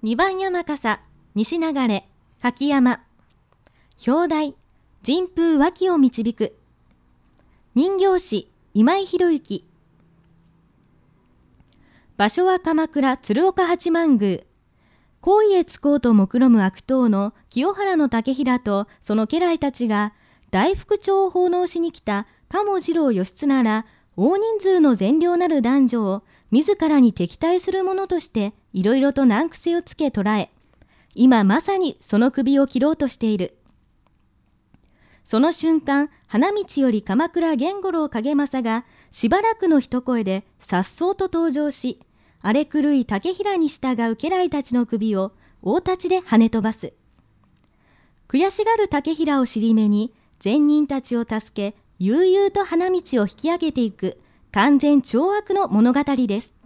二番山笠、西流れ、柿山。表題、人風脇を導く。人形師、今井博之。場所は鎌倉鶴岡八幡宮。皇位へつこうと目論む悪党の清原の竹平とその家来たちが大福町を奉納しに来た鴨次郎義経ら大人数の善良なる男女を自らに敵対する者としていろいろと難癖をつけ捕らえ、今まさにその首を切ろうとしている。その瞬間、花道より鎌倉源五郎影正がしばらくの一声で颯爽と登場し、荒れ狂い竹平に従う家来たちの首を大立ちで跳ね飛ばす。悔しがる竹平を尻目に善人たちを助け、悠々と花道を引き上げていく完全懲悪の物語です。